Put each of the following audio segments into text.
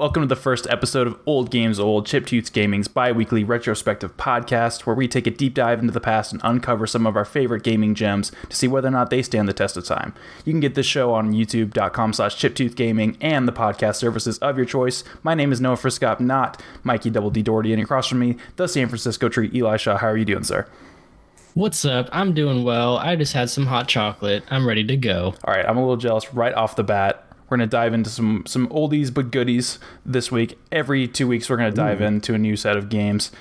Welcome to the first episode of Old Games Old, Chiptooth Gaming's bi weekly retrospective podcast, where we take a deep dive into the past and uncover some of our favorite gaming gems to see whether or not they stand the test of time. You can get this show on youtube.com slash chiptoothgaming and the podcast services of your choice. My name is Noah Friscop, not Mikey Double D Doherty, and across from me, the San Francisco tree, Eli Shaw. How are you doing, sir? What's up? I'm doing well. I just had some hot chocolate. I'm ready to go. All right, I'm a little jealous right off the bat. We're going to dive into some some oldies but goodies this week. Every 2 weeks we're going to dive into a new set of games.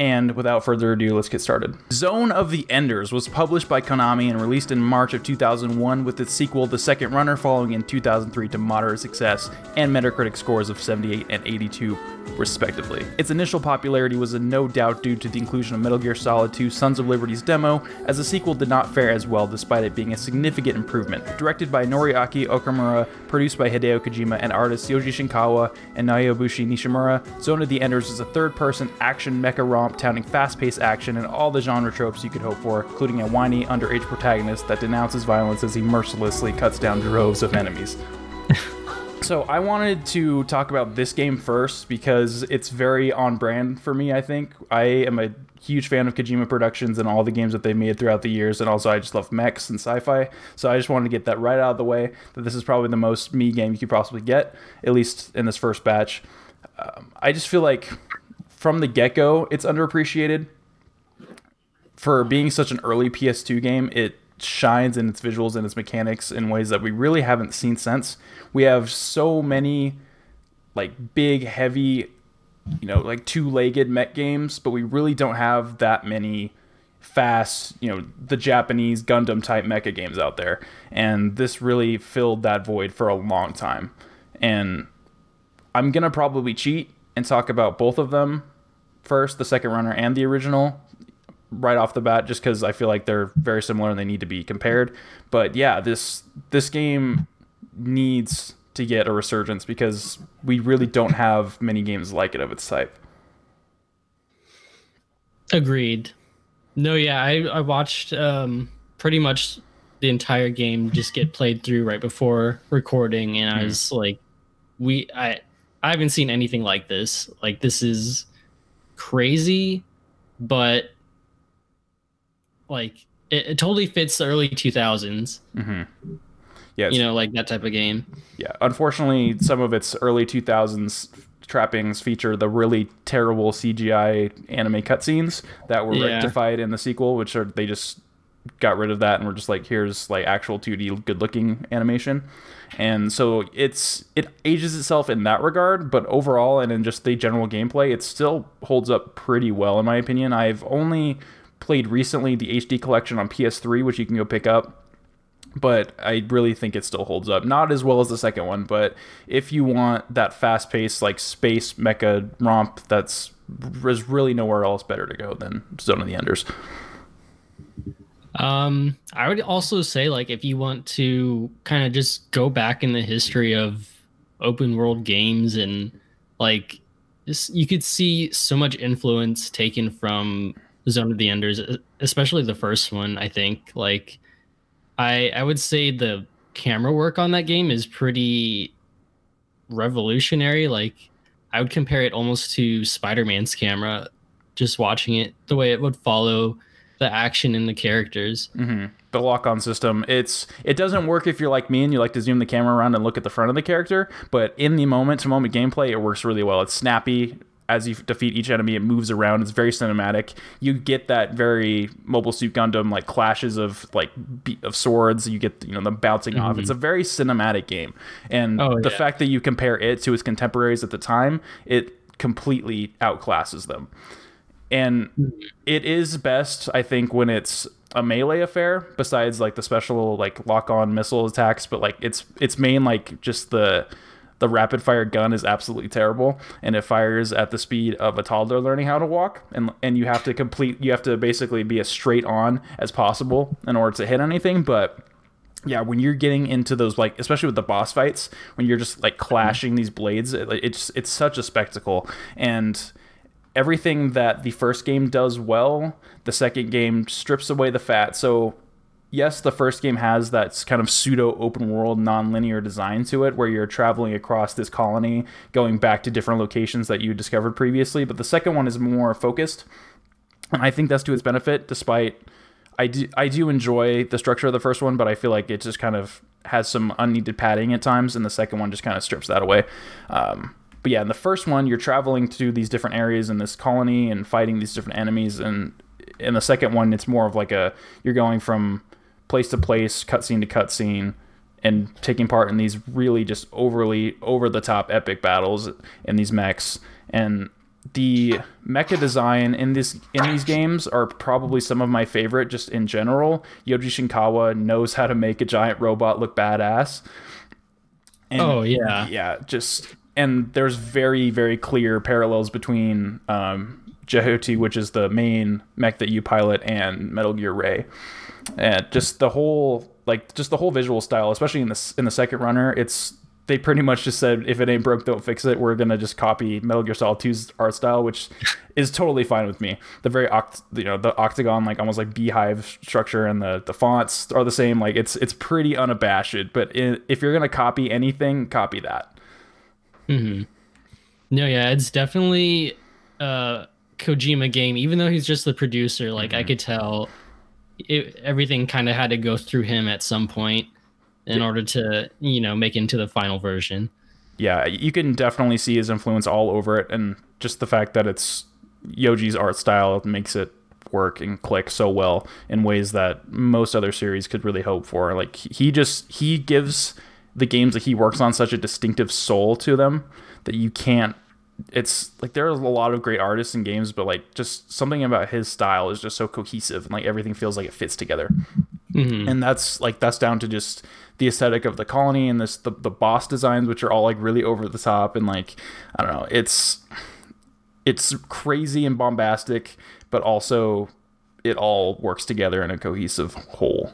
And without further ado, let's get started. Zone of the Enders was published by Konami and released in March of 2001 with its sequel The Second Runner following in 2003 to moderate success and Metacritic scores of 78 and 82 respectively. Its initial popularity was no doubt due to the inclusion of Metal Gear Solid 2 Sons of Liberty's demo, as the sequel did not fare as well despite it being a significant improvement. Directed by Noriaki Okamura, produced by Hideo Kojima and artists Yoji Shinkawa and Nobuyoshi Nishimura, Zone of the Enders is a third-person action mecha romp touting fast-paced action and all the genre tropes you could hope for, including a whiny underage protagonist that denounces violence as he mercilessly cuts down droves of enemies. So I wanted to talk about this game first because it's very on brand for me. I think I am a huge fan of Kojima Productions and all the games that they made throughout the years, and also I just love mechs and sci-fi. So I just wanted to get that right out of the way. That this is probably the most me game you could possibly get, at least in this first batch. Um, I just feel like from the get-go, it's underappreciated for being such an early PS2 game. It shines in its visuals and its mechanics in ways that we really haven't seen since. We have so many like big, heavy, you know, like two-legged mech games, but we really don't have that many fast, you know, the Japanese Gundam type mecha games out there. And this really filled that void for a long time. And I'm going to probably cheat and talk about both of them first, the second runner and the original, right off the bat just because I feel like they're very similar and they need to be compared. But yeah, this this game needs to get a resurgence because we really don't have many games like it of its type. Agreed. No, yeah, I, I watched um, pretty much the entire game just get played through right before recording, and I was like, we I I haven't seen anything like this. Like this is crazy, but like it, it totally fits the early 2000s. Mm-hmm. Yeah, You know, like that type of game. yeah. Unfortunately, some of its early 2000s trappings feature the really terrible CGI anime cutscenes that were Yeah. rectified in the sequel, which are they just got rid of that and were just like here's like actual 2D good looking animation. And so it's it ages itself in that regard, but overall and in just the general gameplay, it still holds up pretty well in my opinion. I've only played recently the HD collection on PS3, which you can go pick up but I really think it still holds up. Not as well as the second one, but if you want that fast paced, like space mecha romp, that's there's really nowhere else better to go than Zone of the Enders. Um, I would also say like if you want to kind of just go back in the history of open world games and like just you could see so much influence taken from Zone of the Enders, especially the first one. I think like I I would say the camera work on that game is pretty revolutionary. Like I would compare it almost to Spider-Man's camera. Just watching it, the way it would follow the action and the characters. Mm-hmm. The lock on system, it's it doesn't work if you're like me and you like to zoom the camera around and look at the front of the character, but in the moment to moment gameplay, it works really well. It's snappy. As you defeat each enemy, it moves around. It's very cinematic. You get that very Mobile Suit Gundam like clashes of like be- of swords. You get you know them bouncing off. Mm-hmm. It's a very cinematic game, and Oh, the yeah. fact that you compare it to its contemporaries at the time, it completely outclasses them. And mm-hmm. it is best, I think, when it's a melee affair. Besides, like the special like lock on missile attacks, but like it's its main like just the the rapid fire gun is absolutely terrible, and it fires at the speed of a toddler learning how to walk, and and you have to complete you have to basically be as straight on as possible in order to hit anything, but yeah, when you're getting into those like, especially with the boss fights, when you're just like mm-hmm. clashing these blades, it, it's it's such a spectacle, and everything that the first game does well, the second game strips away the fat. So yes, the first game has that kind of pseudo open world, non-linear design to it, where you're traveling across this colony, going back to different locations that you discovered previously. But the second one is more focused, and I think that's to its benefit. Despite I do I do enjoy the structure of the first one, but I feel like it just kind of has some unneeded padding at times, and the second one just kind of strips that away. Um, but yeah, in the first one, you're traveling to these different areas in this colony and fighting these different enemies, and in the second one, it's more of like a you're going from place to place, cutscene to cutscene, and taking part in these really just overly over the top epic battles in these mechs. And the mecha design in this in these games are probably some of my favorite just in general. Yoji Shinkawa knows how to make a giant robot look badass. And oh yeah. Yeah, just and there's very very clear parallels between um Jehuty, which is the main mech that you pilot, and Metal Gear Ray and just the whole like just the whole visual style, especially in the in the second runner, it's they pretty much just said if it ain't broke, don't fix it. We're gonna just copy Metal Gear Solid 2's art style, which is totally fine with me. The very oct, you know, the octagon like almost like beehive structure and the the fonts are the same. Like it's it's pretty unabashed. But if you're gonna copy anything, copy that. Hmm. No, yeah, it's definitely a Kojima game. Even though he's just the producer, like mm-hmm. I could tell it, everything kind of had to go through him at some point in yeah. order to you know make into the final version yeah you can definitely see his influence all over it and just the fact that it's yoji's art style makes it work and click so well in ways that most other series could really hope for like he just he gives the games that he works on such a distinctive soul to them that you can't it's like there are a lot of great artists and games, but like just something about his style is just so cohesive and like everything feels like it fits together. Mm-hmm. And that's like that's down to just the aesthetic of the colony and this the, the boss designs, which are all like really over the top and like I don't know, it's it's crazy and bombastic, but also it all works together in a cohesive whole.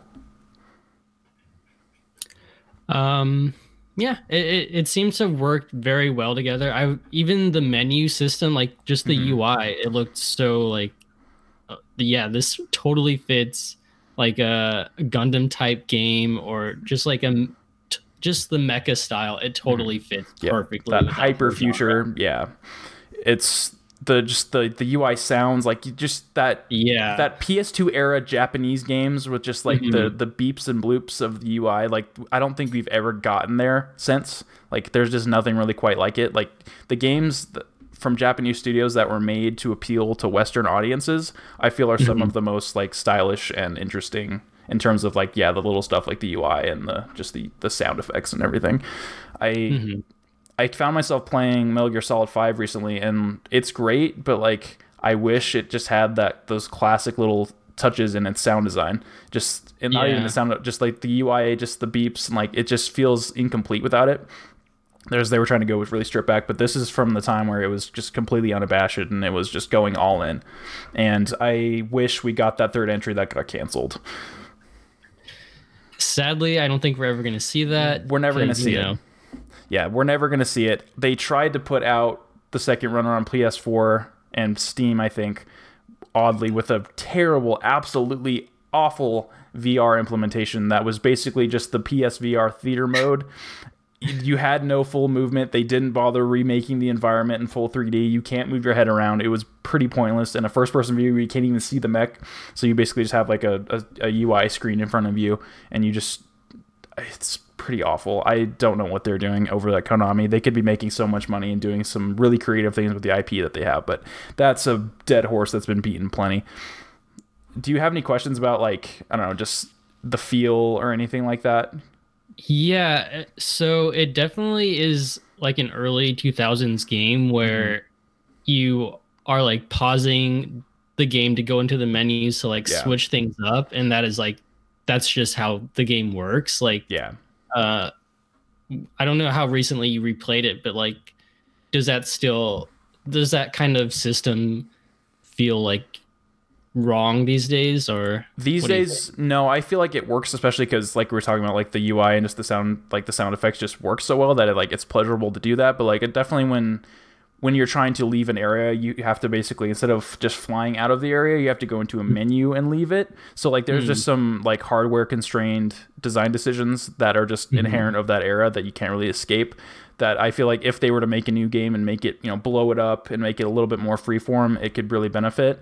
Um yeah, it, it, it, seems to have worked very well together. I even the menu system, like just the mm-hmm. UI, it looked so like, uh, yeah, this totally fits like a Gundam type game or just like a just the mecha style. It totally mm-hmm. fits yeah, perfectly. That hyper future, yeah, it's the just the the UI sounds like just that yeah that PS2 era Japanese games with just like mm-hmm. the the beeps and bloops of the UI like I don't think we've ever gotten there since like there's just nothing really quite like it like the games from Japanese studios that were made to appeal to western audiences I feel are some mm-hmm. of the most like stylish and interesting in terms of like yeah the little stuff like the UI and the just the the sound effects and everything I mm-hmm. I found myself playing Metal Gear Solid 5 recently and it's great, but like I wish it just had that those classic little touches in its sound design. Just and not yeah. even the sound just like the UI, just the beeps and like it just feels incomplete without it. There's they were trying to go with really stripped back, but this is from the time where it was just completely unabashed and it was just going all in. And I wish we got that third entry that got canceled. Sadly, I don't think we're ever going to see that. We're never going to see it. Know, yeah, we're never going to see it. They tried to put out the second runner on PS4 and Steam, I think, oddly, with a terrible, absolutely awful VR implementation that was basically just the PSVR theater mode. you had no full movement. They didn't bother remaking the environment in full 3D. You can't move your head around. It was pretty pointless. In a first person view, you can't even see the mech. So you basically just have like a, a, a UI screen in front of you and you just. It's pretty awful. I don't know what they're doing over at Konami. They could be making so much money and doing some really creative things with the IP that they have, but that's a dead horse that's been beaten plenty. Do you have any questions about like I don't know, just the feel or anything like that? Yeah, so it definitely is like an early 2000s game where mm-hmm. you are like pausing the game to go into the menus to like yeah. switch things up and that is like that's just how the game works like yeah uh, I don't know how recently you replayed it, but like, does that still does that kind of system feel like wrong these days or these days no i feel like it works especially because like we are talking about like the ui and just the sound like the sound effects just work so well that it like it's pleasurable to do that but like it definitely when when you're trying to leave an area, you have to basically instead of just flying out of the area, you have to go into a hmm. menu and leave it. So like there's just hmm. some like hardware constrained design decisions that are just hmm. inherent of that era that you can't really escape. That I feel like if they were to make a new game and make it, you know, blow it up and make it a little bit more freeform, it could really benefit.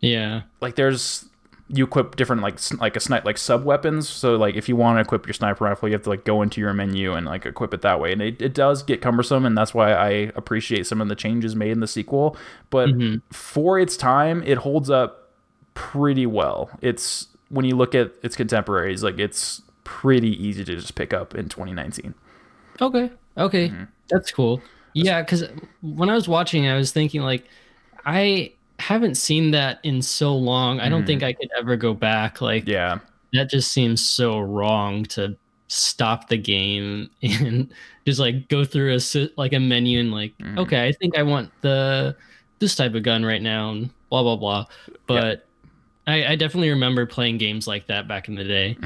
Yeah. Like there's you equip different like like a snipe like sub weapons. So like if you want to equip your sniper rifle, you have to like go into your menu and like equip it that way. And it, it does get cumbersome, and that's why I appreciate some of the changes made in the sequel. But for its time, it holds up pretty well. It's when you look at its contemporaries, like it's pretty easy to just pick up in 2019. Okay. Okay. Mm-hmm. That's cool. Yeah, because when I was watching, I was thinking like, I haven't seen that in so long. I don't think I could ever go back. Like, Mm-hmm. Yeah. that just seems so wrong to stop the game and just like go through a like a menu and like, Mm-hmm. okay, I think I want the this type of gun right now and blah blah blah. But I, I definitely remember playing games like that back in the day.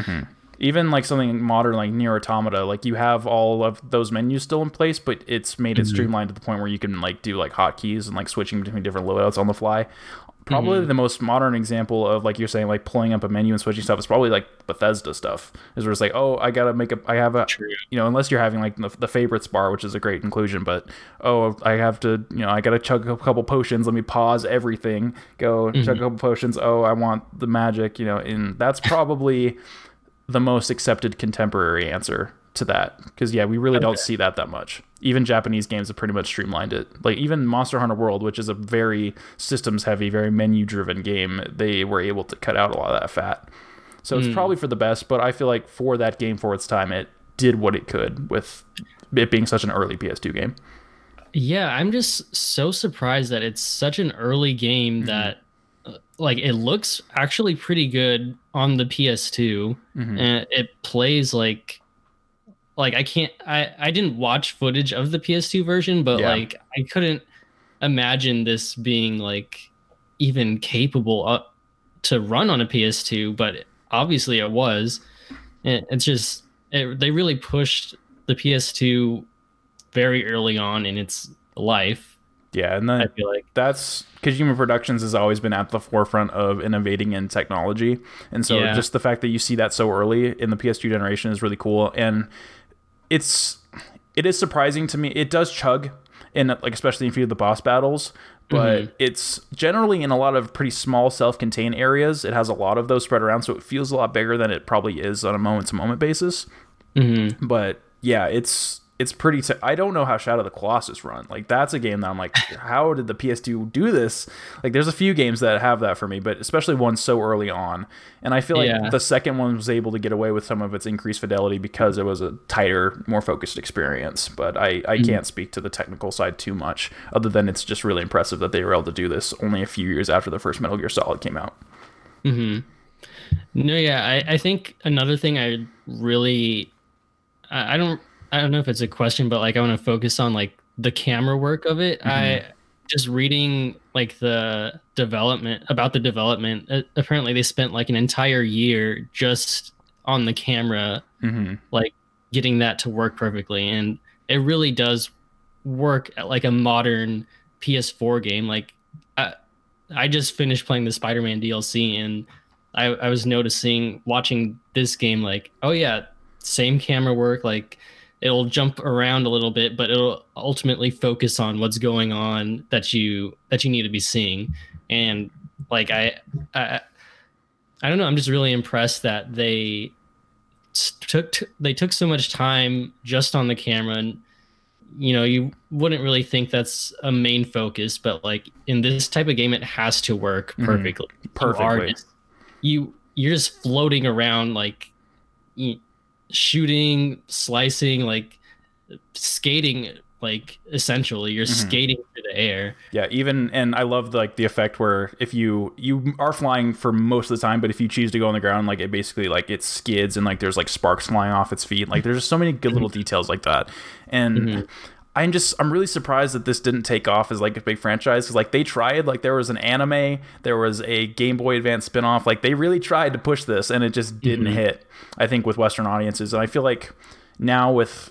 Even like something modern like Nier Automata like you have all of those menus still in place but it's made it mm-hmm. streamlined to the point where you can like do like hotkeys and like switching between different loadouts on the fly. Probably mm-hmm. the most modern example of like you're saying like pulling up a menu and switching stuff is probably like bethesda stuff is where it's like oh i gotta make a i have a True. you know unless you're having like the, the favorites bar which is a great inclusion but oh i have to you know i gotta chug a couple potions let me pause everything go chug mm-hmm. a couple potions oh i want the magic you know and that's probably the most accepted contemporary answer to that. Because yeah we really don't see that that much. Even japanese games have pretty much streamlined it. Like even monster hunter world which is a very systems heavy very menu driven game they were able to cut out a lot of that fat. So it's probably for the best but i feel like for that game for its time it did what it could with it being such an early ps2 game. Yeah, I'm just so surprised that it's such an early game Mm-hmm. that like it looks actually pretty good on the PS2 Mm-hmm. and it plays like like I can't I I didn't watch footage of the PS2 version but Yeah. like I couldn't imagine this being like even capable uh, to run on a PS2 but obviously it was it, it's just it, they really pushed the PS2 very early on in its life. Yeah and then I feel like that's Kojima Productions has always been at the forefront of innovating in technology, and so Yeah. just the fact that you see that so early in the PS2 generation is really cool. And it's it is surprising to me. It does chug in like especially in a few of the boss battles, but mm-hmm. it's generally in a lot of pretty small self-contained areas. It has a lot of those spread around, so it feels a lot bigger than it probably is on a moment-to-moment basis. Mm-hmm. But yeah, it's it's pretty. T- I don't know how Shadow of the Colossus run. Like that's a game that I'm like, how did the PS2 do this? Like there's a few games that have that for me, but especially one so early on. And I feel like Yeah. the second one was able to get away with some of its increased fidelity because it was a tighter, more focused experience. But I I can't speak to the technical side too much, other than it's just really impressive that they were able to do this only a few years after the first Metal Gear Solid came out. Hmm. No, yeah, I, I think another thing I really I, I don't I don't know if it's a question, but like I want to focus on like the camera work of it. I just reading like the development about the development. Uh, apparently, they spent like an entire year just on the camera Mm-hmm. like getting that to work perfectly and it really does work at like a modern ps4 game like i, I just finished playing the spider-man dlc and I, I was noticing watching this game like oh yeah same camera work like it'll jump around a little bit but it'll ultimately focus on what's going on that you that you need to be seeing. And like i i i don't know i'm just really impressed that they took they took so much time just on the camera. And you know you wouldn't really think that's a main focus but like in this type of game it has to work mm-hmm. perfectly. You are Perfectly. just- you you're just floating around like you, shooting slicing like skating like essentially you're mm-hmm. skating through the air Yeah, even and I love the, like the effect where if you you are flying for most of the time, but if you choose to go on the ground, like it basically like it skids and like there's like sparks flying off its feet. Like there's just so many good little mm-hmm. details like that, and. Mm-hmm. I'm just I'm really surprised that this didn't take off as like a big franchise because like they tried like there was an anime there was a Game Boy Advance spinoff like they really tried to push this and it just didn't mm-hmm. hit I think with Western audiences and I feel like now with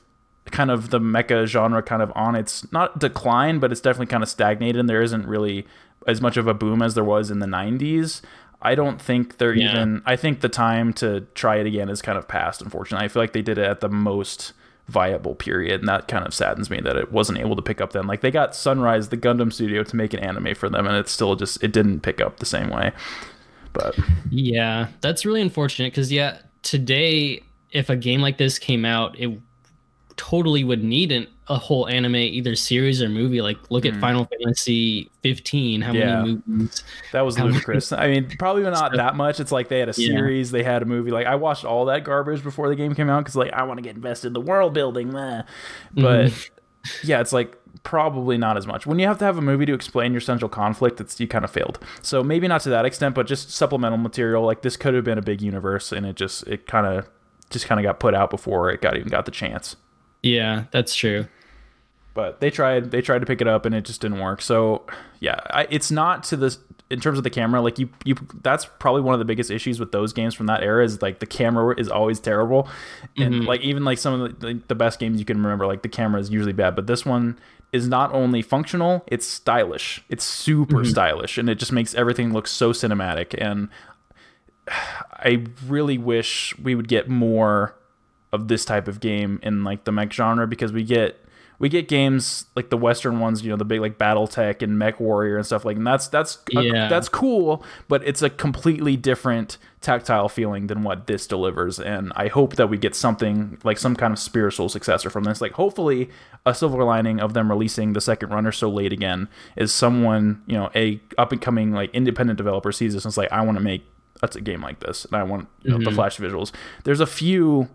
kind of the mecha genre kind of on its not decline, but it's definitely kind of stagnated. And there isn't really as much of a boom as there was in the 90s. I don't think they're Yeah. even. I think the time to try it again is kind of past. Unfortunately, I feel like they did it at the most viable period, and that kind of saddens me that it wasn't able to pick up then. Like they got Sunrise, the Gundam studio, to make an anime for them, and it still just it didn't pick up the same way. But Yeah, that's really unfortunate because yeah, today if a game like this came out, it totally would need an, a whole anime, either series or movie. Like look at Final Fantasy 15. How Hmm. Yeah. many movies? That was ludicrous. I mean, probably not So- that much. It's like they had a Yeah. series, they had a movie. Like I watched all that garbage before the game came out because like I want to get invested in the world building. Meh. But Mm-hmm. yeah, it's like probably not as much. When you have to have a movie to explain your central conflict, it's you kind of failed. So maybe not to that extent, but just supplemental material. Like this could have been a big universe, and it just it kind of just kind of got put out before it got even got the chance Yeah, that's true. but they tried they tried to pick it up and it just didn't work. So yeah I, it's not to this in terms of the camera like you you that's probably one of the biggest issues with those games from that era is like the camera is always terrible. And mm-hmm. like even like some of the, like, the best games you can remember like the camera is usually bad. But this one is not only functional it's stylish. It's super mm-hmm. stylish and it just makes everything look so cinematic. And I really wish we would get more of this type of game in like the mech genre because we get we get games like the western ones you know the big like battletech and mech warrior and stuff like and that's that's Yeah. that's cool but it's a completely different tactile feeling than what this delivers and i hope that we get something like some kind of spiritual successor from this. Like hopefully a silver lining of them releasing the second runner so late again is someone you know a up and coming like independent developer sees this and is like i want to make that's a game like this and i want you know, the mm-hmm. flash visuals. There's a few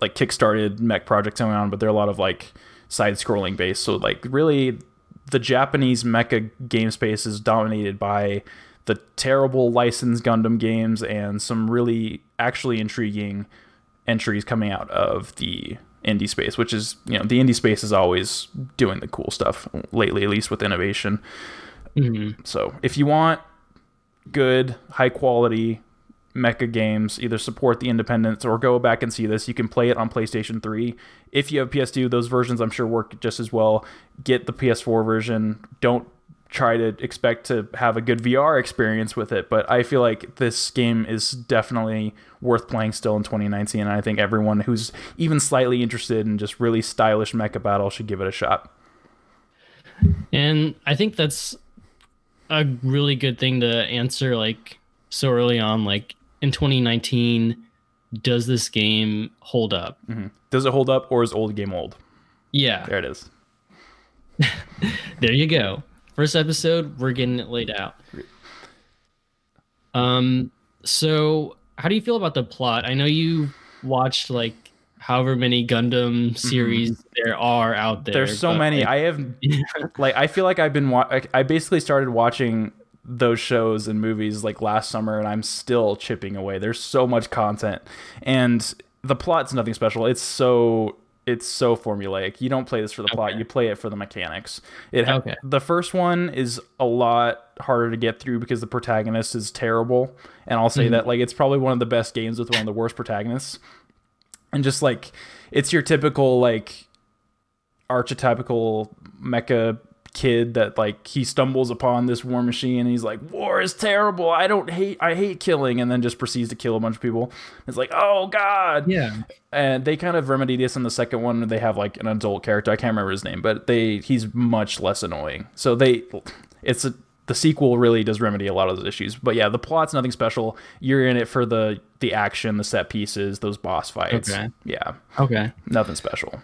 like kickstarted mech projects going on, but they're a lot of like side scrolling based. So like really the Japanese mecha game space is dominated by the terrible licensed Gundam games and some really actually intriguing entries coming out of the indie space, which is you know, the indie space is always doing the cool stuff lately, at least with innovation. Mhm. So if you want good, high quality mecha games, either support the independents or go back and see this. You can play it on PlayStation 3. If you have PS2, those versions I'm sure work just as well. Get the PS4 version. Don't try to expect to have a good VR experience with it, but I feel like this game is definitely worth playing still in 2019 and I think everyone who's even slightly interested in just really stylish mecha battle should give it a shot. And I think that's a really good thing to answer like so early on like in 2019 does this game hold up? Does it hold up or is old game old? Yeah. There it is. There you go. First episode, we're getting it laid out. Um, so how do you feel about the plot? I know you watched like however many Gundam series there are out there. Mm-hmm. There's so many. like, I have like I feel like I've been wa- I- I basically started watching those shows and movies like last summer and I'm still chipping away. There's so much content and the plot's nothing special. It's so it's so formulaic. You don't play this for the plot, you play it for the mechanics. It ha- Okay. the first one is a lot harder to get through because the protagonist is terrible and I'll say mm-hmm. that like it's probably one of the best games with one of the worst protagonists. And just like it's your typical like archetypical mecha kid that like he stumbles upon this war machine and he's like war is terrible. I don't hate i hate killing and then just proceeds to kill a bunch of people. It's like oh god. Yeah. and they kind of remedy this in the second one. They have like an adult character. I can't remember his name but they he's much less annoying. So they it's a the sequel really does remedy a lot of those issues. But yeah the plot's nothing special. You're in it for the the action the set pieces those boss fights. Okay. yeah. Okay. nothing special.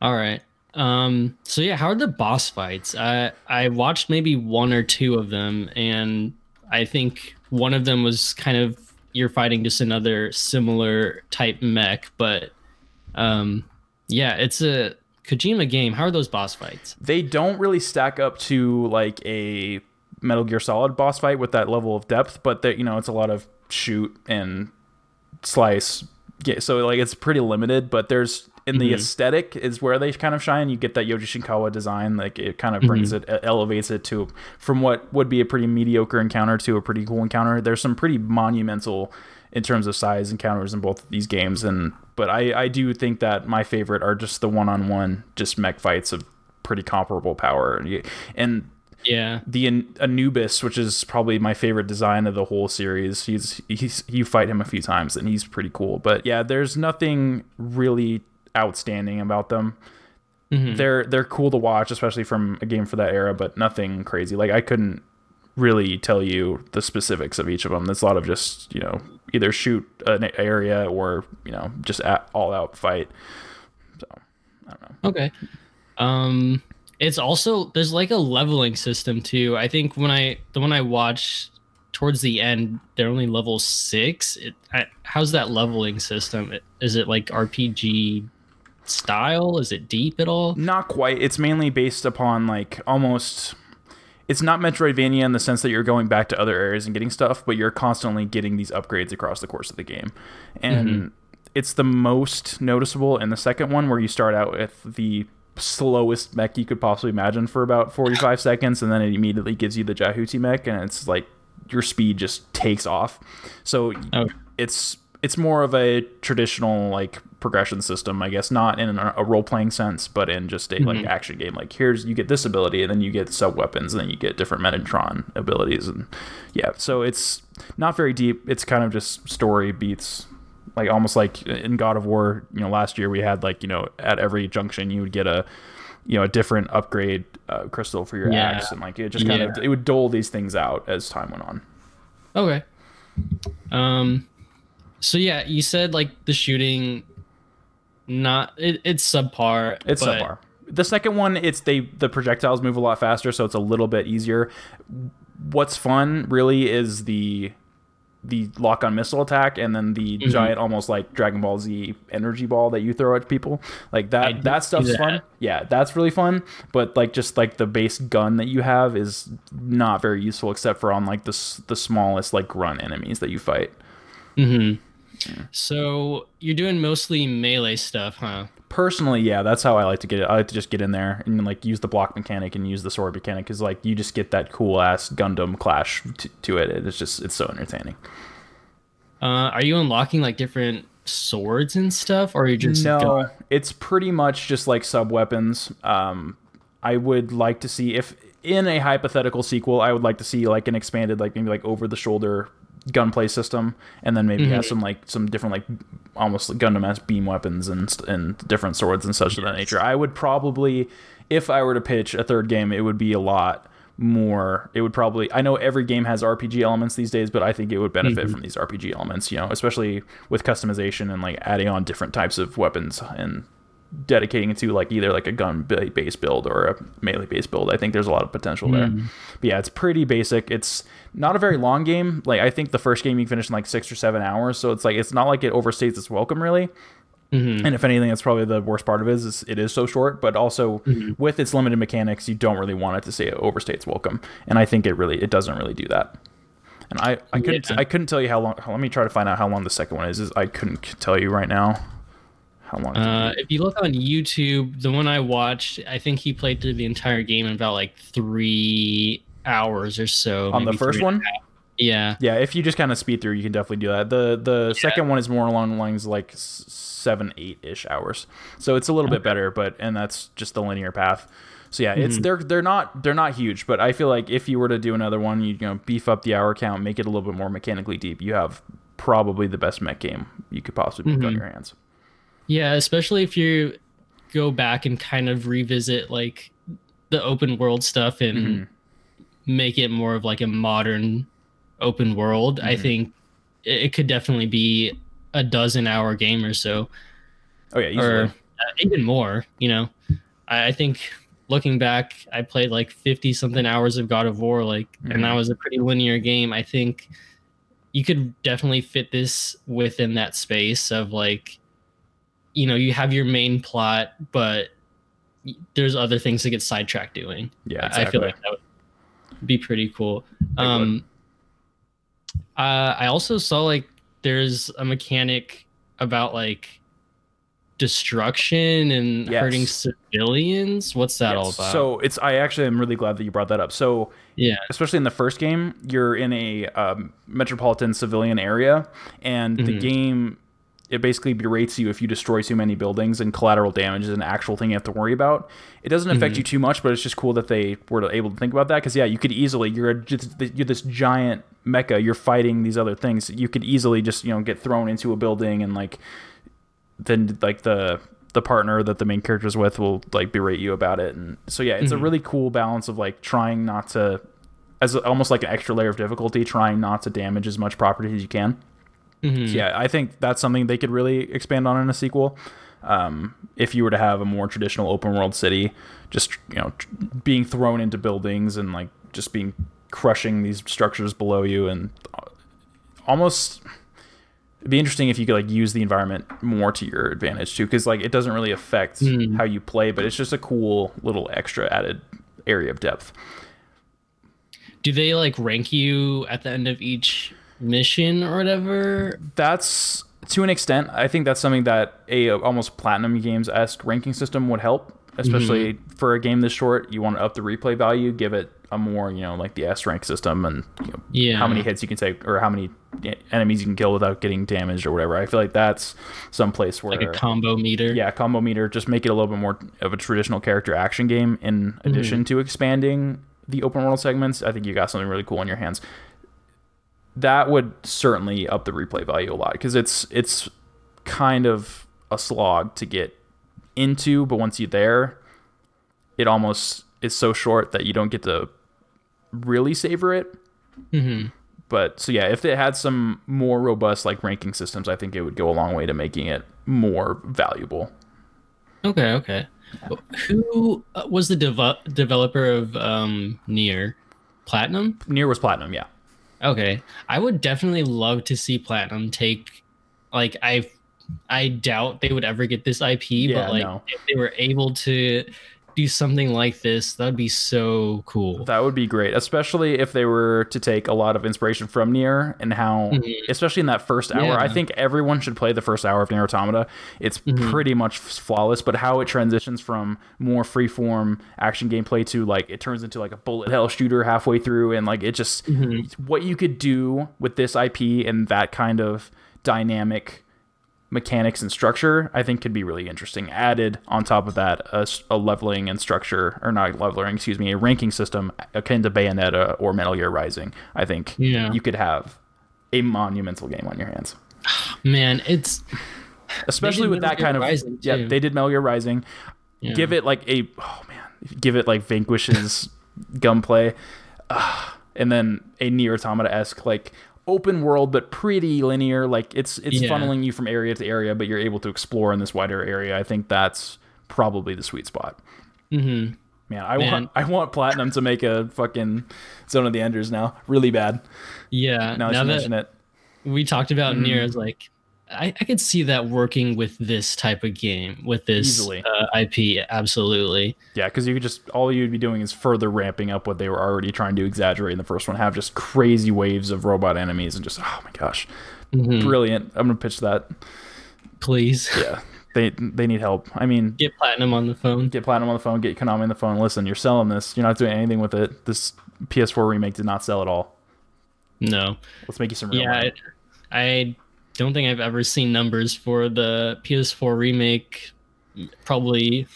All right. Um so yeah, how are the boss fights? I I watched maybe one or two of them and I think one of them was kind of you're fighting just another similar type mech, but um yeah, it's a Kojima game. How are those boss fights? they don't really stack up to like a Metal Gear Solid boss fight with that level of depth, but that you know it's a lot of shoot and slice. Yeah, so like it's pretty limited, but there's in the Mhm. aesthetic is where they kind of shine. You get that Yoji Shinkawa design, like it kind of Mm-hmm. brings it, elevates it to from what would be a pretty mediocre encounter to a pretty cool encounter. There's some pretty monumental in terms of size encounters in both of these games, and but I I do think that my favorite are just the one on one just mech fights of pretty comparable power, and and Yeah. the An- Anubis, which is probably my favorite design of the whole series. He's he's you fight him a few times and he's pretty cool. But yeah, there's nothing really outstanding about them. Mhm. They're they're cool to watch, especially from a game for that era, but nothing crazy. Like I couldn't really tell you the specifics of each of them. There's a lot of just you know either shoot an area or you know just at, all out fight. So I don't know. Okay. Um it's also there's like a leveling system too. I think when I the one I watched towards the end, they're only level 6. It I, how's that leveling system? Is it like RPG style? Is it deep at all? Not quite. It's mainly based upon like almost. It's not Metroidvania in the sense that you're going back to other areas and getting stuff, but you're constantly getting these upgrades across the course of the game, and mm-hmm. it's the most noticeable in the second one where you start out with the slowest mech you could possibly imagine for about 45 seconds, and then it immediately gives you the Jehuty mech, and it's like your speed just takes off. So Oh. it's it's more of a traditional like progression system, I guess, not in a, role playing sense, but in just a like action game. Like here's you get this ability, and then you get sub weapons, and then you get different Metatron abilities, and yeah. So it's not very deep. It's kind of just story beats. Like almost like in God of War, you know, last year we had like you know at every junction you would get a you know a different upgrade uh, crystal for your Yeah. axe, and like it just kind of it would dole these things out as time went on. Okay. Um so yeah, you said like the shooting not it, it's subpar. It's but- subpar. The second one, it's they the projectiles move a lot faster, so it's a little bit easier. What's fun really is the the lock on missile attack and then the Mm-hmm. giant almost like Dragon Ball Z energy ball that you throw at people. Like that that stuff's that. fun. Yeah, that's really fun. But like just like the base gun that you have is not very useful except for on like the the smallest like grunt enemies that you fight. Mhm. So you're doing mostly melee stuff, huh? personally yeah that's how i like to get it. I like to just get in there and like use the block mechanic and use the sword mechanic because like you just get that cool ass gundam clash t- to it it's just it's so entertaining. Uh are you unlocking like different swords and stuff or are you just no go- it's pretty much just like sub weapons um i would like to see if in a hypothetical sequel i would like to see like an expanded like maybe like over the shoulder gunplay system and then maybe have mhm. some like some different like almost like gundam esque beam weapons and and different swords and such of that nature. I would probably if i were to pitch a third game it would be a lot more it would probably i know every game has rpg elements these days but i think it would benefit mhm. from these rpg elements you know especially with customization and like adding on different types of weapons and dedicating it to like either like a gun ba- base build or a melee base build i think there's a lot of potential there but yeah it's pretty basic it's not a very long game like i think the first game you finish in like six or seven hours so it's like it's not like it overstates its welcome really Mhm. and if anything, that's probably the worst part of it is it is so short. But also with its limited mechanics, you don't really want it to say it overstates welcome, and I think it really it doesn't really do that. And I, I couldn't Yeah. I couldn't tell you how long. Let me try to find out how long the second one is. is I couldn't tell you right now how long. Uh, if you look on YouTube, the one I watched, I think he played through the entire game in about like three hours or so. on the first one. Yeah. yeah. If you just kind of speed through, you can definitely do that. The the second one is more along the lines like seven eight ish hours, so it's a little bit better. But and that's just the linear path. So yeah, it's they're they're not they're not huge, but I feel like if you were to do another one, you, you know beef up the hour count, make it a little bit more mechanically deep. You have probably the best mech game you could possibly put on your hands. Yeah, especially if you go back and kind of revisit like the open world stuff and Mm-hmm. make it more of like a modern open world. I Mm-hmm. think it, could definitely be a dozen hour game or so, Oh yeah, easily. or uh, even more. You know, I, I think looking back, I played like fifty something hours of God of War, like, and that Mhm. was a pretty linear game. I think you could definitely fit this within that space of like, you know, you have your main plot, but there's other things to get sidetracked doing. yeah, I- exactly. I feel like that would be pretty cool. Um, uh, I also saw like there's a mechanic about like destruction and Yes. hurting civilians. What's that all about? So it's I actually am really glad that you brought that up. So yeah. especially in the first game, you're in a um, metropolitan civilian area, and the Mhm. game it basically berates you if you destroy too many buildings, and collateral damage is an actual thing you have to worry about. It doesn't affect you mm-hmm. too much, but it's just cool that they were able to think about that because yeah, you could easily you're a, you're this giant mecha, you're fighting these other things. You could easily just you know get thrown into a building and like then like the the partner that the main character is with will like berate you about it and so yeah it's a mm-hmm. really cool balance of like trying not to as almost like an extra layer of difficulty trying not to damage as much property as you can Mhm. So, yeah i think that's something they could really expand on in a sequel um, if you were to have a more traditional open world city just you know tr- being thrown into buildings and like just being crushing these structures below you and uh, almost it'd be interesting if you could like use the environment more to your advantage too because like it doesn't really affect Mm. how you play but it's just a cool little extra added area of depth Do they like rank you at the end of each mission or whatever? that's to an extent i think that's something that a almost platinum games-esque ranking system would help especially for a game this short you want to up the replay value give it a more you know like the s rank system and you know, Yeah. how many hits you can take or how many enemies you can kill without getting damaged or whatever i feel like that's some place where Like a combo meter. yeah combo meter just make it a little bit more of a traditional character action game in Mm-hmm. addition to expanding the open world segments i think you got something really cool in your hands that would certainly up the replay value a lot because it's it's kind of a slog to get into but once you're there it almost is so short that you don't get to really savor it hmm but so yeah if it had some more robust like ranking systems i think it would go a long way to making it more valuable Okay. Okay. Who uh, was the dev- developer of um Nier? Platinum. Nier was platinum yeah Okay. I would definitely love to see Platinum take like I I doubt they would ever get this IP, Yeah, but like no. if they were able to do something like this, that would be so cool. That would be great, especially if they were to take a lot of inspiration from Nier and how, Mhm. especially in that first hour. Yeah. I think everyone should play the first hour of Nier Automata. It's pretty much flawless, but how it transitions from more freeform action gameplay to like it turns into like a bullet hell shooter halfway through, and like it just what you could do with this IP and that kind of dynamic mechanics and structure, I think could be really interesting. Added on top of that, a leveling and structure, or not leveling, excuse me, a ranking system akin to Bayonetta or Metal Gear Rising. I think Yeah. you could have a monumental game on your hands, Man, it's especially with Metal that Gear kind of. Rising, yeah, too. they did Metal Gear Rising. yeah. Give it like a oh man, give it like Vanquish's gunplay, Ah, and then a Nier Automata esque like open world but pretty linear. Like it's it's Yeah. funneling you from area to area, but you're able to explore in this wider area. I think that's probably the sweet spot. Mm-hmm. Man, I Man. want I want Platinum to make a fucking Zone of the Enders now, really bad. yeah. Now, now that mention it, we talked about Mm-hmm. Like I, I could see that working with this type of game with this uh, IP. Absolutely. yeah, because you could just all you'd be doing is further ramping up what they were already trying to exaggerate in the first one. Have just crazy waves of robot enemies and just oh my gosh, Mhm. brilliant. I'm gonna pitch that. Please Yeah, they they need help. I mean, get Platinum on the phone. get Platinum on the phone, get Konami on the phone. Listen, you're selling this. You're not doing anything with it. This PS4 remake did not sell at all. No. Let's make you some real Yeah, money. I, I don't think I've ever seen numbers for the PS4 remake. Probably,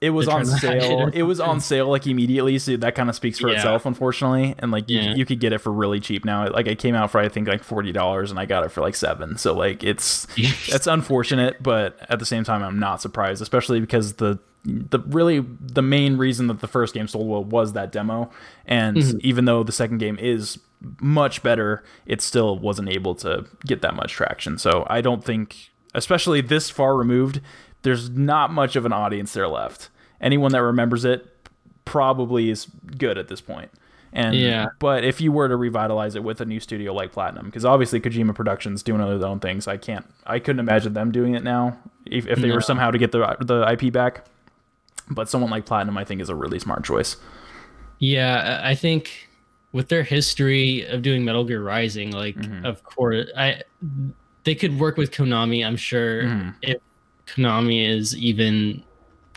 It was on it sale. It was on sale like immediately, so that kind of speaks for Yeah. itself, unfortunately. And like you, Yeah. you could get it for really cheap now. Like it came out for I think like forty dollars, and I got it for like seven. So like it's that's unfortunate, but at the same time, I'm not surprised, especially because the the really the main reason that the first game sold well was that demo, and Mm-hmm. even though the second game is much better, it still wasn't able to get that much traction. So I don't think, especially this far removed, there's not much of an audience there left. Anyone that remembers it probably is good at this point. And Yeah. but if you were to revitalize it with a new studio like Platinum, because obviously Kojima Productions doing their own things, I can't, I couldn't imagine them doing it now if, if they No. were somehow to get the the IP back. But someone like Platinum, I think, is a really smart choice. yeah. I I think with their history of doing Metal Gear Rising, like Mm-hmm. of course, I they could work with Konami. I'm sure Mhm. if Konami is even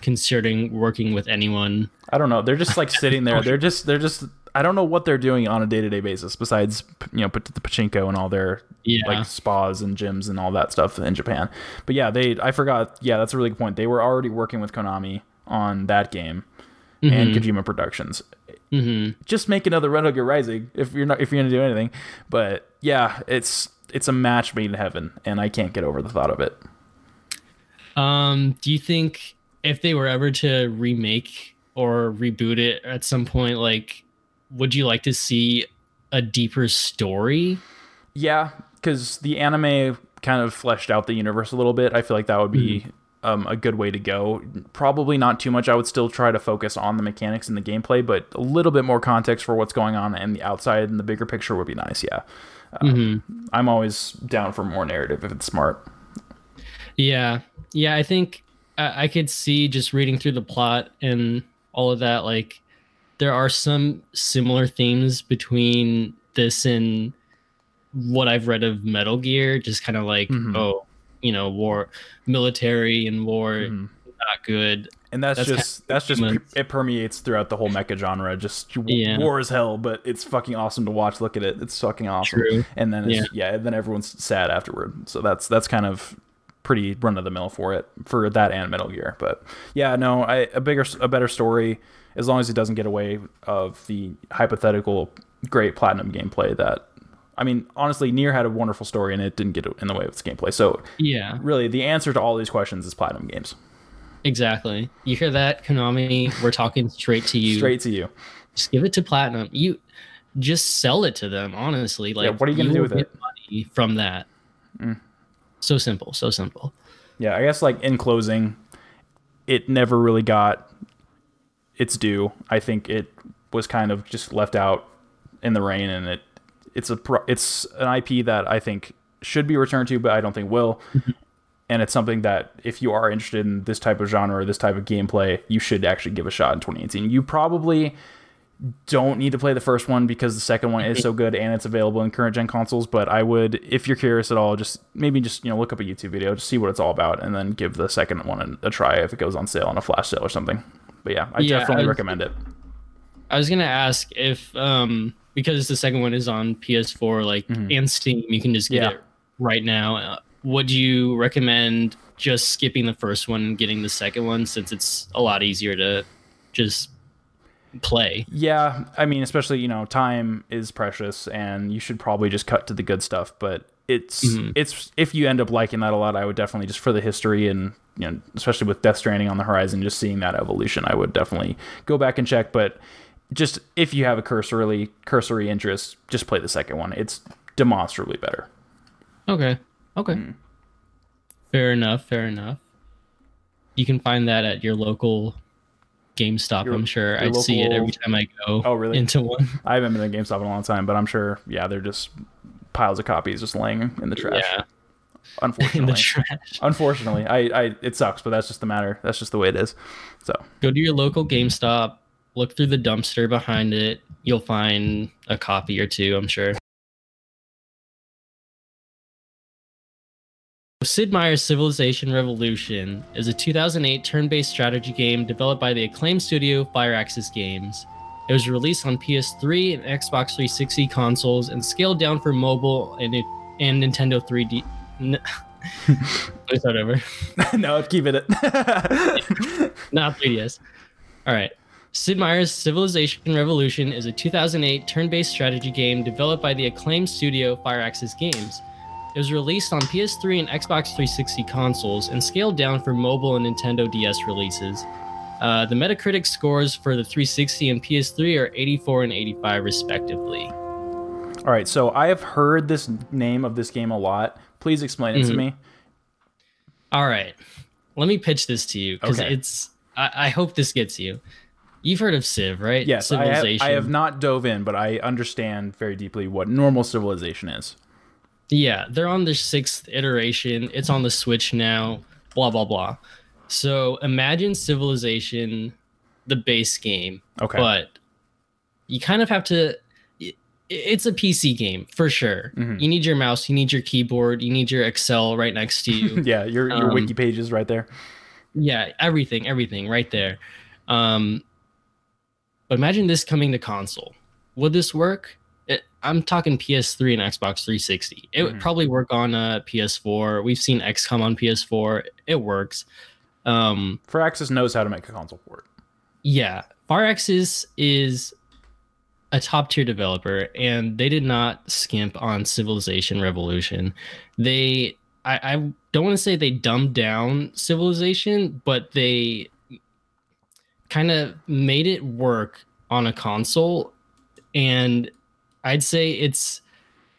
considering working with anyone. I don't know. They're just like sitting there. They're just they're just I don't know what they're doing on a day to day basis besides you know put the pachinko and all their Yeah. like spas and gyms and all that stuff in Japan. But yeah, they I forgot. Yeah, that's a really good point. They were already working with Konami on that game and Kojima Productions. Hmm Just make another Red Hook Rising if you're not if you're gonna do anything. But yeah, it's it's a match made in heaven, and I can't get over the thought of it. Um, do you think if they were ever to remake or reboot it at some point, like, would you like to see a deeper story? Yeah, because the anime kind of fleshed out the universe a little bit. I feel like that would be um, a good way to go. Probably not too much. I would still try to focus on the mechanics and the gameplay, but a little bit more context for what's going on and the outside and the bigger picture would be nice. Yeah, hmm I'm always down for more narrative if it's smart. Yeah, yeah. I think I, I could see just reading through the plot and all of that. Like, there are some similar themes between this and what I've read of Metal Gear. Just kind of like, Mhm. oh, you know, war, military and war, Mhm. not good. And that's, That's just that's just it permeates throughout the whole mecha genre. Just Yeah. war is hell, but it's fucking awesome to watch. Look at it, it's fucking awesome. True. And then it's, yeah, then everyone's sad afterward. So that's that's kind of pretty run of the mill for it for that and Metal Gear. But yeah, no, I, a bigger a better story as long as it doesn't get away of the hypothetical great platinum gameplay that. I mean, honestly, Nier had a wonderful story and it didn't get in the way of its gameplay. So, Yeah, really, the answer to all these questions is platinum games. exactly. You hear that, Konami? We're talking straight to you. Straight to you. Just give it to Platinum. You just sell it to them. Honestly, like what are you gonna do with get it? Money from that. Mm. So simple. So simple. Yeah, I guess like in closing, it never really got its due. I think it was kind of just left out in the rain, and it it's a pro, it's an IP that I think should be returned to, but I don't think will. And it's something that if you are interested in this type of genre or this type of gameplay, you should actually give a shot in 2018. You probably don't need to play the first one because the second one is so good and it's available in current gen consoles. But I would, if you're curious at all, just maybe just you know look up a YouTube video, just see what it's all about, and then give the second one a, try if it goes on sale on a flash sale or something. But yeah, I Yeah, definitely I- recommend it. I was gonna ask if um because the second one is on PS4 like and Steam, you can just get Mm-hmm. Yeah. it right now. Uh, would you recommend just skipping the first one and getting the second one since it's a lot easier to just play? Yeah, I mean, especially you know, time is precious, and you should probably just cut to the good stuff. But it's Mhm. it's if you end up liking that a lot, I would definitely just for the history and you know, especially with Death Stranding on the horizon, just seeing that evolution, I would definitely go back and check. But just if you have a cursory cursory interest, just play the second one. It's demonstrably better. Okay. Okay. Hmm. Fair enough. Fair enough. You can find that at your local GameStop. Your- I'm sure. I see it every time I go. Oh, really? Into one. I haven't been to GameStop in a long time, but I'm sure, yeah, they're just piles of copies just laying in the trash. Yeah. In Unfortunately, the trash. unfortunately, I, I it sucks, but that's just the matter. That's just the way it is. So Go to your local GameStop. Look through the dumpster behind it. You'll find a copy or two. I'm sure. Sid Meier's Civilization Revolution is a 2008 turn-based strategy game developed by the acclaimed studio Firaxis Games. It was released on PS3 and Xbox 360 consoles and scaled down for mobile and and Nintendo 3D. N- Let me start over. no, keep it. Not 3DS. All right. Sid Meier's Civilization Revolution is a 2008 turn-based strategy game developed by the acclaimed studio Firaxis Games. It was released on PS3 and Xbox 360 consoles and scaled down for mobile and Nintendo DS releases. Uh, the Metacritic scores for the 360 and PS3 are 84 and 85 respectively. All right, so I have heard this name of this game a lot. Please explain it to Mhm. me. All right, let me pitch this to you because Okay. it's. I, I hope this gets you. You've heard of Civ, right? Yes, I have, I have not dove in, but I understand very deeply what normal civilization is. Yeah, they're on their sixth iteration. It's on the Switch now. Blah blah blah. So imagine Civilization, the base game, Okay. but you kind of have to. it's a PC game for sure. Mhm. You need your mouse, you need your keyboard, you need your Excel right next to you. yeah, your your Um, wiki pages right there. yeah, everything, everything right there. Um, but imagine this coming to console. Would this work? It, I'm talking PS3 and Xbox 360. It would Mhm. probably work on a PS4. We've seen XCOM on PS4. It works. Um, Firaxis knows how to make a console port. yeah, Firaxis is a top tier developer, and they did not skimp on Civilization Revolution. They, I, I don't want to say they dumbed down Civilization, but they kind of made it work on a console, and I'd say it's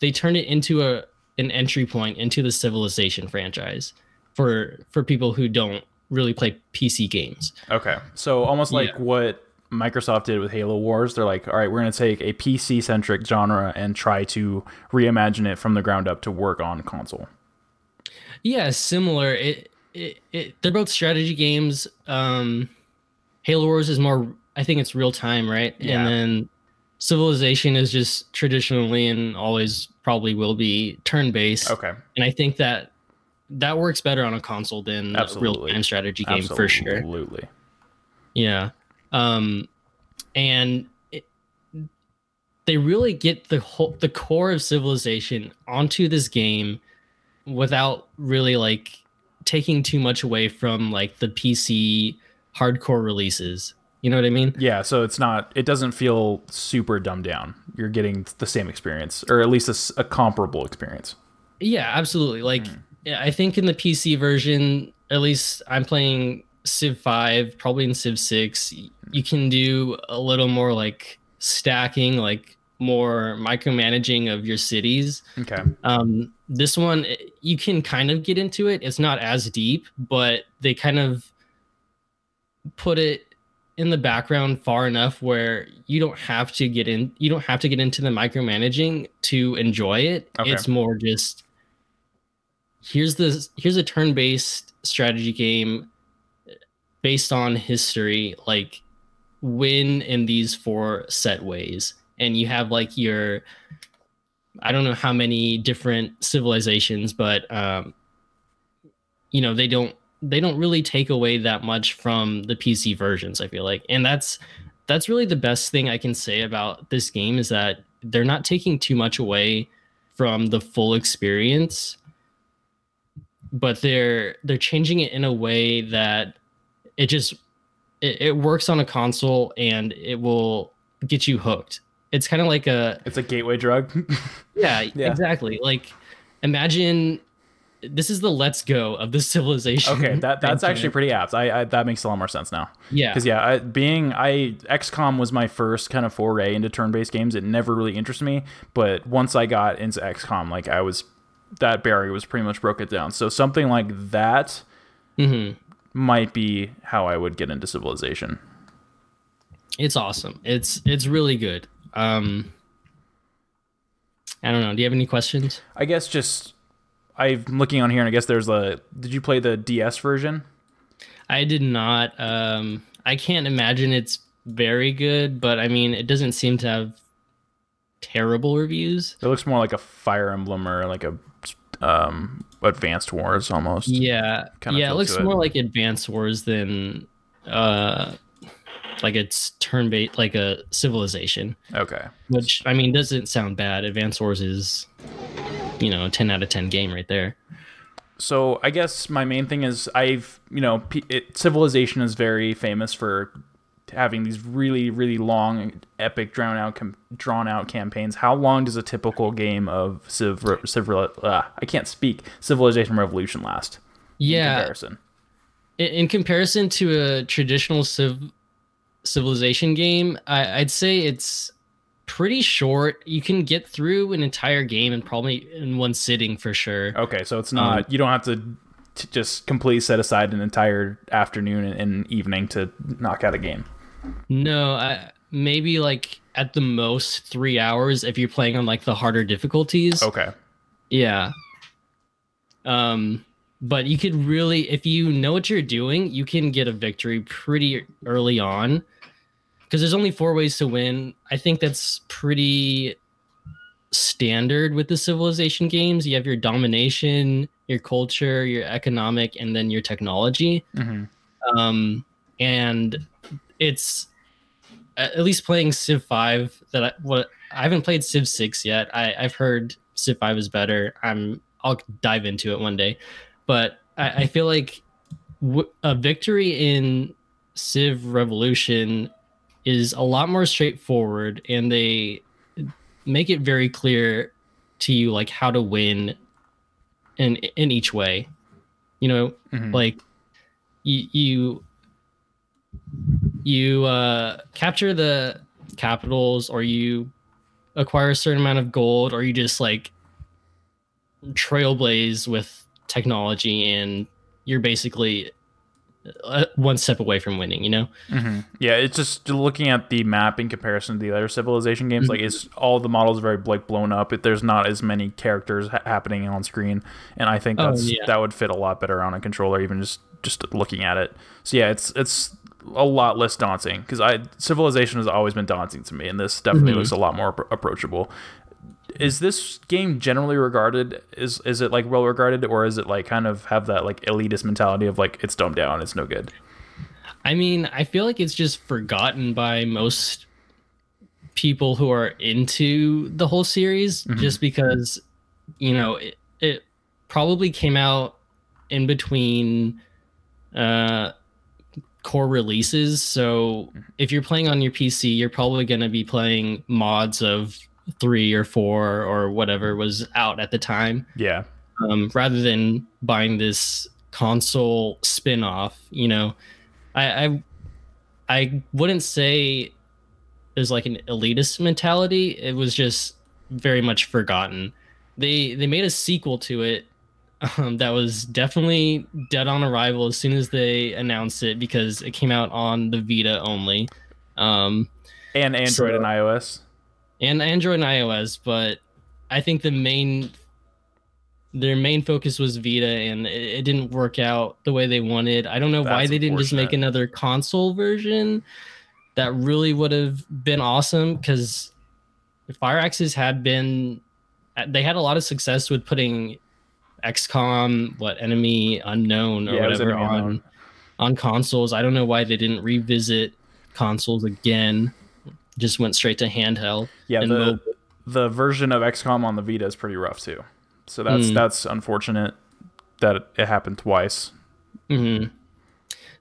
they turned it into a an entry point into the Civilization franchise for for people who don't really play PC games. Okay. So almost like Yeah. what Microsoft did with Halo Wars. They're like, all right, we're going to take a PC centric genre and try to reimagine it from the ground up to work on console. Yeah, similar. It, it, it they're both strategy games. Um, Halo Wars is more. I think it's real time, right? Yeah. And then Civilization is just traditionally and always probably will be turn based. Okay. And I think that that works better on a console than a real time strategy game for sure. Absolutely. Yeah. Um, and it, they really get the whole the core of civilization onto this game without really like taking too much away from like the PC hardcore releases. You know what I mean? Yeah. So it's not, it doesn't feel super dumbed down. You're getting the same experience, or at least a comparable experience. Yeah, absolutely. Like yeah, I think in the PC version, at least I'm playing Civ 5, probably in Civ 6, you can do a little more like stacking, like more micromanaging of your cities. Okay. Um, this one, eh, you can kind of get into it. It's not as deep, but they kind of put it in the background far enough where you don't have to get in. You don't have to get into the micromanaging to enjoy it. Okay. It's more just here's the here's a turn-based strategy game based on history. Like win in these four set ways, and you have like your I don't know how many different civilizations, but um, you know they don't they don't really take away that much from the PC versions. I feel like, and that's that's really the best thing I can say about this game is that they're not taking too much away from the full experience, but they're they're changing it in a way that it just it, it works on a console and it will get you hooked. It's kind of like a It's a gateway drug. yeah, Yeah. exactly. Like imagine this is the let's go of the civilization. okay. That that's actually pretty apt. I, I that makes a lot more sense now. yeah. Because yeah, I, being I XCOM was my first kind of foray into turn-based games. It never really interested me, but once I got into XCOM, like I was that barrier was pretty much broke it down. So something like that hmm might be how I would get into Civilization. It's awesome. It's it's really good. Um I don't know. Do you have any questions? I guess just I'm looking on here, and I guess there's a. Did you play the DS version? I did not. Um I can't imagine it's very good, but I mean it doesn't seem to have terrible reviews. It looks more like a Fire Emblem or like a um Advanced Wars almost. Yeah. Kinda yeah, it looks to it. more like Advanced Wars than uh like it's turn based like a civilization. Okay. Which I mean doesn't sound bad. Advanced Wars is you know, a 10 out of 10 game right there. So I guess my main thing is I've you know it, Civilization is very famous for having these really really long epic drawn out com- drawn out campaigns. How long does a typical game of Civ, Civil uh, I can't speak Civilization Revolution last? in Yeah. comparison. in, in comparison to a traditional civ civilization game I, i'd say it's pretty short. You can get through an entire game and probably in one sitting for sure. Okay, so it's not you don't have to, to just completely set aside an entire afternoon and, and evening to knock out a game. no I, maybe like at the most three hours if you're playing on like the harder difficulties. Okay. yeah. Um but you could really if you know what you're doing you can get a victory pretty early on because there's only four ways to win i think that's pretty standard with the civilization games. You have your domination, your culture, your economic, and then your technology. hmm Um, and it's at least playing Civ Five that I what I haven't played Civ Six yet. I, I've heard Civ Five is better. I'm I'll dive into it one day, but I, I feel like w- a victory in Civ Revolution is a lot more straightforward, and they make it very clear to you like how to win in in each way. You know, hmm like you you you uh capture the capitals or you acquire a certain amount of gold or you just like trailblaze with technology and you're basically uh, one step away from winning you know hmm Yeah, it's just looking at the map in comparison to the other Civilization games. Like, it's all the models are very like blown up. It, there's not as many characters ha- happening on screen, and I think Oh, yeah. that would fit a lot better on a controller, even just just looking at it. So yeah, it's it's a lot less daunting because I Civilization has always been daunting to me, and this definitely Mhm. looks a lot more appro- approachable. Is this game generally regarded? Is is it like well regarded, or is it like kind of have that like elitist mentality of like it's dumbed down, it's no good? i mean i feel like it's just forgotten by most people who are into the whole series Mhm. just because you know it, it probably came out in between uh core releases so if you're playing on your pc you're probably going to be playing mods of three or four or whatever was out at the time Yeah. um, rather than buying this console spin-off you know I, I i wouldn't say there's like an elitist mentality it was just very much forgotten they they made a sequel to it um, that was definitely dead on arrival as soon as they announced it because it came out on the vita only um, And Android So- and iOS. And Android and iOS, but I think the main their main focus was Vita, and it, it didn't work out the way they wanted. I don't know why they didn't just make another console version. That really would have been awesome because Firaxis had been they had a lot of success with putting XCOM, what Enemy Unknown or Yeah, whatever on Unknown. on consoles. I don't know why they didn't revisit consoles again. Just went straight to handheld. Yeah, and the mobile. the version of XCOM on the Vita is pretty rough too. So that's Mm. that's unfortunate that it happened twice. hmm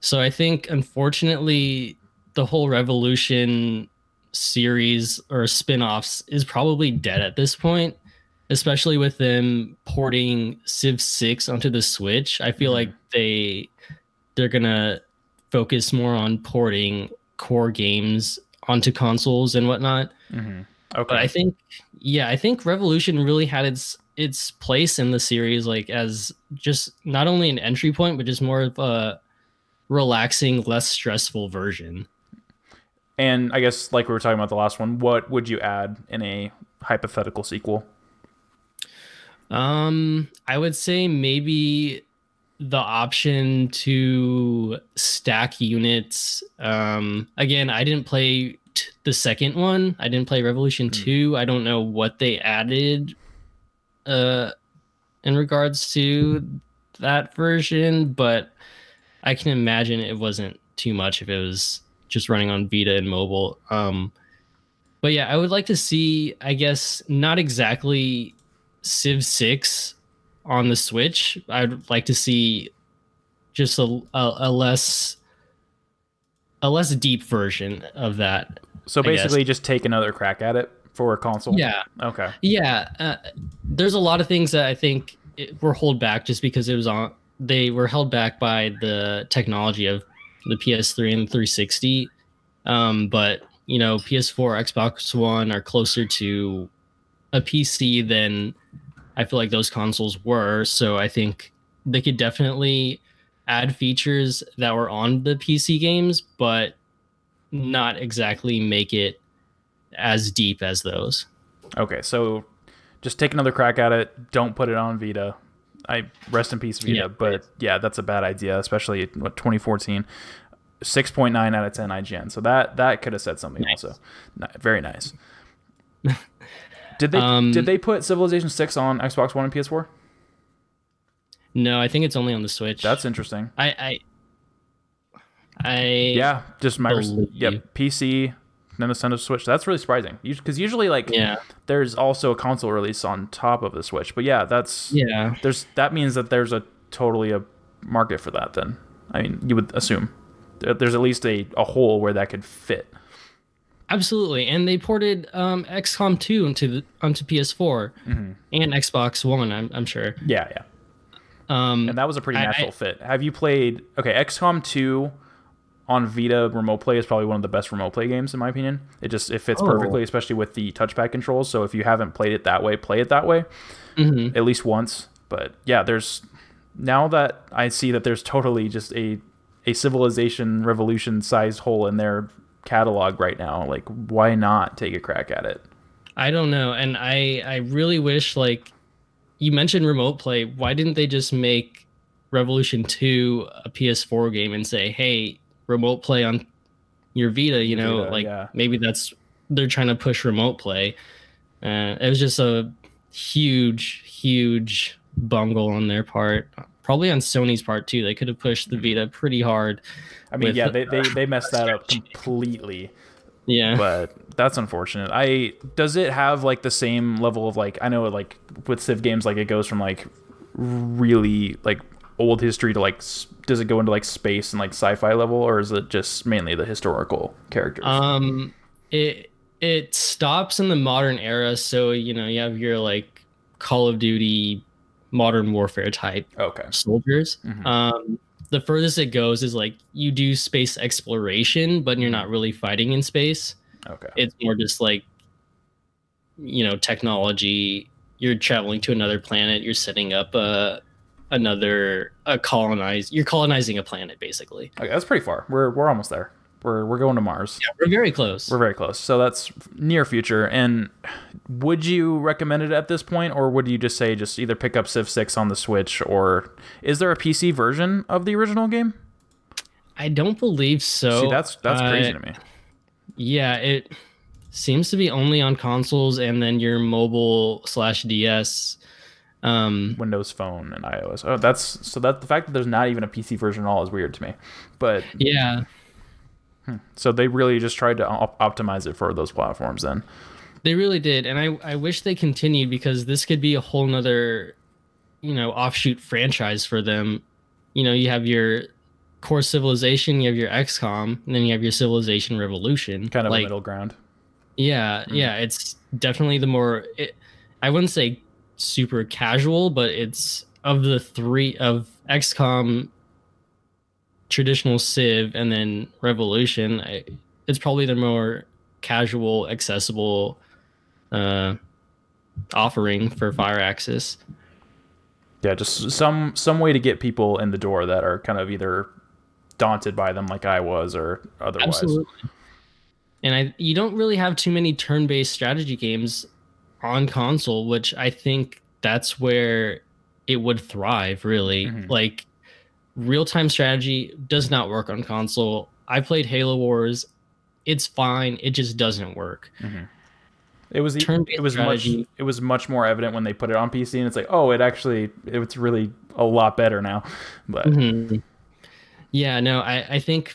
So I think, unfortunately, the whole Revolution series or spin-offs is probably dead at this point, especially with them porting Civ 6 onto the Switch. I feel Mhm. like they they're gonna focus more on porting core games onto consoles and whatnot. hmm Okay. But I think, yeah, I think Revolution really had its its place in the series, like as just not only an entry point, but just more of a relaxing, less stressful version. and I guess like we were talking about the last one, what would you add in a hypothetical sequel? Um, I would say maybe the option to stack units. Um, again, I didn't play t- the second one. I didn't play Revolution Hmm. 2. I don't know what they added uh in regards to that version, but I can imagine it wasn't too much if it was just running on Vita and mobile. Um but yeah, I would like to see, I guess, not exactly Civ 6 on the Switch. I'd like to see just a, a, a less a less deep version of that. So basically, just take another crack at it for a console. Yeah, Okay. yeah. Uh, there's a lot of things that I think it, were held back just because it was on. They were held back by the technology of the PS3 and 360. Um, but you know, PS4, Xbox One are closer to a PC than I feel like those consoles were. So I think they could definitely add features that were on the PC games, but not exactly make it as deep as those. Okay. So just take another crack at it. Don't put it on Vita. I rest in peace, Vita. Yeah. but yeah, that's a bad idea, especially what 2014. 6.9 out of 10 IGN. So that that could have said something Nice. also. Very nice. Did they Um, did they put Civilization Six on Xbox One and PS4? No, I think it's only on the Switch. That's interesting. I I I Yeah, just Microsoft. believe. Yep, PC, Nintendo Switch. That's really surprising. Because usually, like, yeah there's also a console release on top of the Switch. But yeah, that's yeah there's that means that there's a totally a market for that. Then I mean, you would assume there's at least a, a hole where that could fit. Absolutely. And they ported um, XCOM 2 onto the onto PS4 Mm-hmm. and Xbox One. I'm I'm sure. Yeah, yeah. Um, And that was a pretty natural I- fit. Have you played okay, XCOM 2 on Vita remote play is probably one of the best remote play games in my opinion. It just it fits Oh. perfectly, especially with the touchpad controls. So if you haven't played it that way, play it that way. mhm. At least once. But yeah, there's now that I see that there's totally just a a civilization revolution sized hole in their catalog right now. Like why not take a crack at it? I don't know, and I I really wish like you mentioned remote play. Why didn't they just make Revolution 2 a PS4 game and say, "Hey, remote play on your Vita"? You know, Vita, like yeah. maybe that's they're trying to push remote play. Uh, it was just a huge, huge bungle on their part. Probably on Sony's part too. They could have pushed the Vita pretty hard. I mean, yeah, they, they, they messed that up completely. Yeah. but that's unfortunate. I does it have like the same level of like I know like with Civ games like it goes from like really like old history to like does it go into like space and like sci-fi level or is it just mainly the historical characters? Um, it it stops in the modern era, so you know you have your like Call of Duty, Modern Warfare type okay. soldiers. Mhm. Um, the furthest it goes is like you do space exploration, but you're not really fighting in space. Okay. It's more just like you know technology. You're traveling to another planet. You're setting up a another a colonize. You're colonizing a planet basically. Okay, that's pretty far. We're we're almost there. We're we're going to Mars. Yeah, We're very close. We're very close. So that's near future. And would you recommend it at this point, or would you just say just either pick up Civ Six on the Switch, or is there a PC version of the original game? I don't believe so. See, that's that's Uh, crazy to me. Yeah, it seems to be only on consoles and then your mobile slash DS. Um, Windows Phone and iOS. Oh, that's so that the fact that there's not even a PC version at all is weird to me. But yeah, so they really just tried to op- optimize it for those platforms. Then they really did, and I I wish they continued because this could be a whole nother, you know, offshoot franchise for them. You know, you have your core civilization, you have your XCOM, and then you have your Civilization Revolution. kind of like, middle ground. Yeah, hmm. yeah, it's definitely the more. It, I wouldn't say super casual, but it's of the three of XCOM, traditional Civ, and then Revolution. I, it's probably the more casual, accessible uh, offering for Firaxis. Yeah, just some some way to get people in the door that are kind of either daunted by them, like I was, or otherwise. Absolutely. And I you don't really have too many turn-based strategy games on console, which I think that's where it would thrive really. Mhm. Like real-time strategy does not work on console. I played Halo Wars. It's fine. It just doesn't work. It was it was much it was much more evident when they put it on PC, and it's like, oh, it actually it's really a lot better now. But Mhm. Yeah, no, I, I think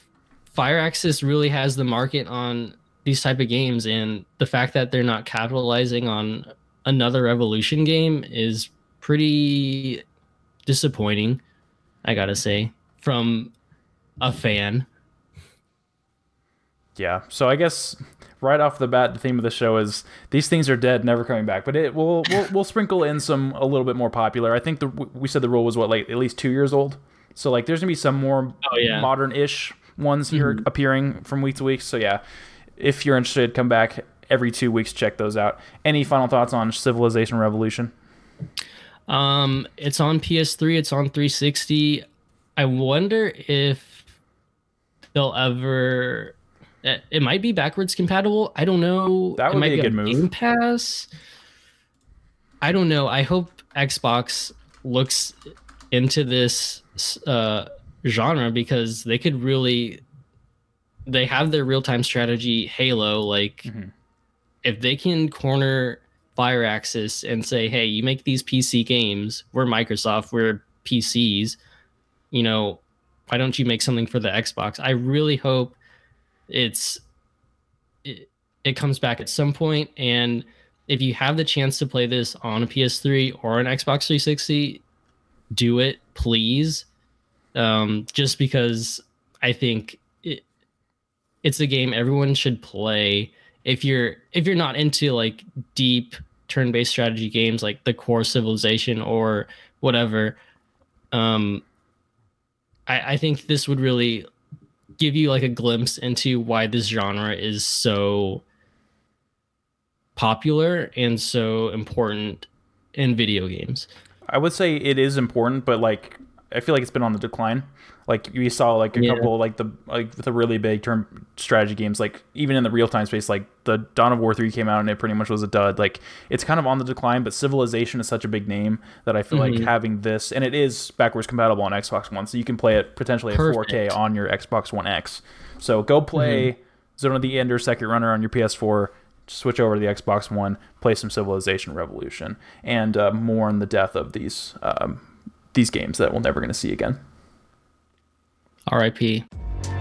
Firaxis really has the market on these type of games, and the fact that they're not capitalizing on another Revolution game is pretty disappointing. I gotta say, from a fan. yeah, so I guess right off the bat, the theme of the show is these things are dead, never coming back. But it will we'll, we'll sprinkle in some a little bit more popular. I think the we said the rule was what like at least two years old. So like there's gonna be some more Oh yeah, modern-ish ones here Mhm. appearing from week to week. So yeah, if you're interested, come back every two weeks. Check those out. Any final thoughts on Civilization Revolution? Um, it's on PS3. It's on 360. I wonder if they'll ever. It it might be backwards compatible. I don't know. That It would might be a good move. Game Pass. I don't know. I hope Xbox looks into this uh, genre because they could really. They have their real time strategy Halo. Like, Mhm. if they can corner Firaxis and say, "Hey, you make these PC games. We're Microsoft. We're PCs. You know, why don't you make something for the Xbox?" I really hope it's it, it comes back at some point and if you have the chance to play this on a PS3 or an Xbox 360, do it, please. Um, just because I think it, it's a game everyone should play. If you're if you're not into like deep turn-based strategy games like the core civilization or whatever, um, I, I think this would really give you like a glimpse into why this genre is so popular and so important in video games. I would say it is important, but like I feel like it's been on the decline. Like we saw like a yeah. couple like the like the really big turn strategy games, like even in the real time space, like the Dawn of War three came out and it pretty much was a dud. Like it's kind of on the decline, but Civilization is such a big name that I feel mm-hmm. like having this and it is backwards compatible on Xbox One, so you can play it potentially at 4K on your Xbox One X. So go play mm-hmm. Zone of the Ender Second Runner on your PS4 switch over to the Xbox One, play some Civilization Revolution, and uh, mourn the death of these um, these games that we're never going to see again. RIP.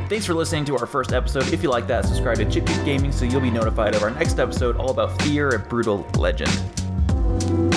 Thanks for listening to our first episode. If you like that, subscribe to Chippy Gaming so you'll be notified of our next episode all about fear and Brütal Legend.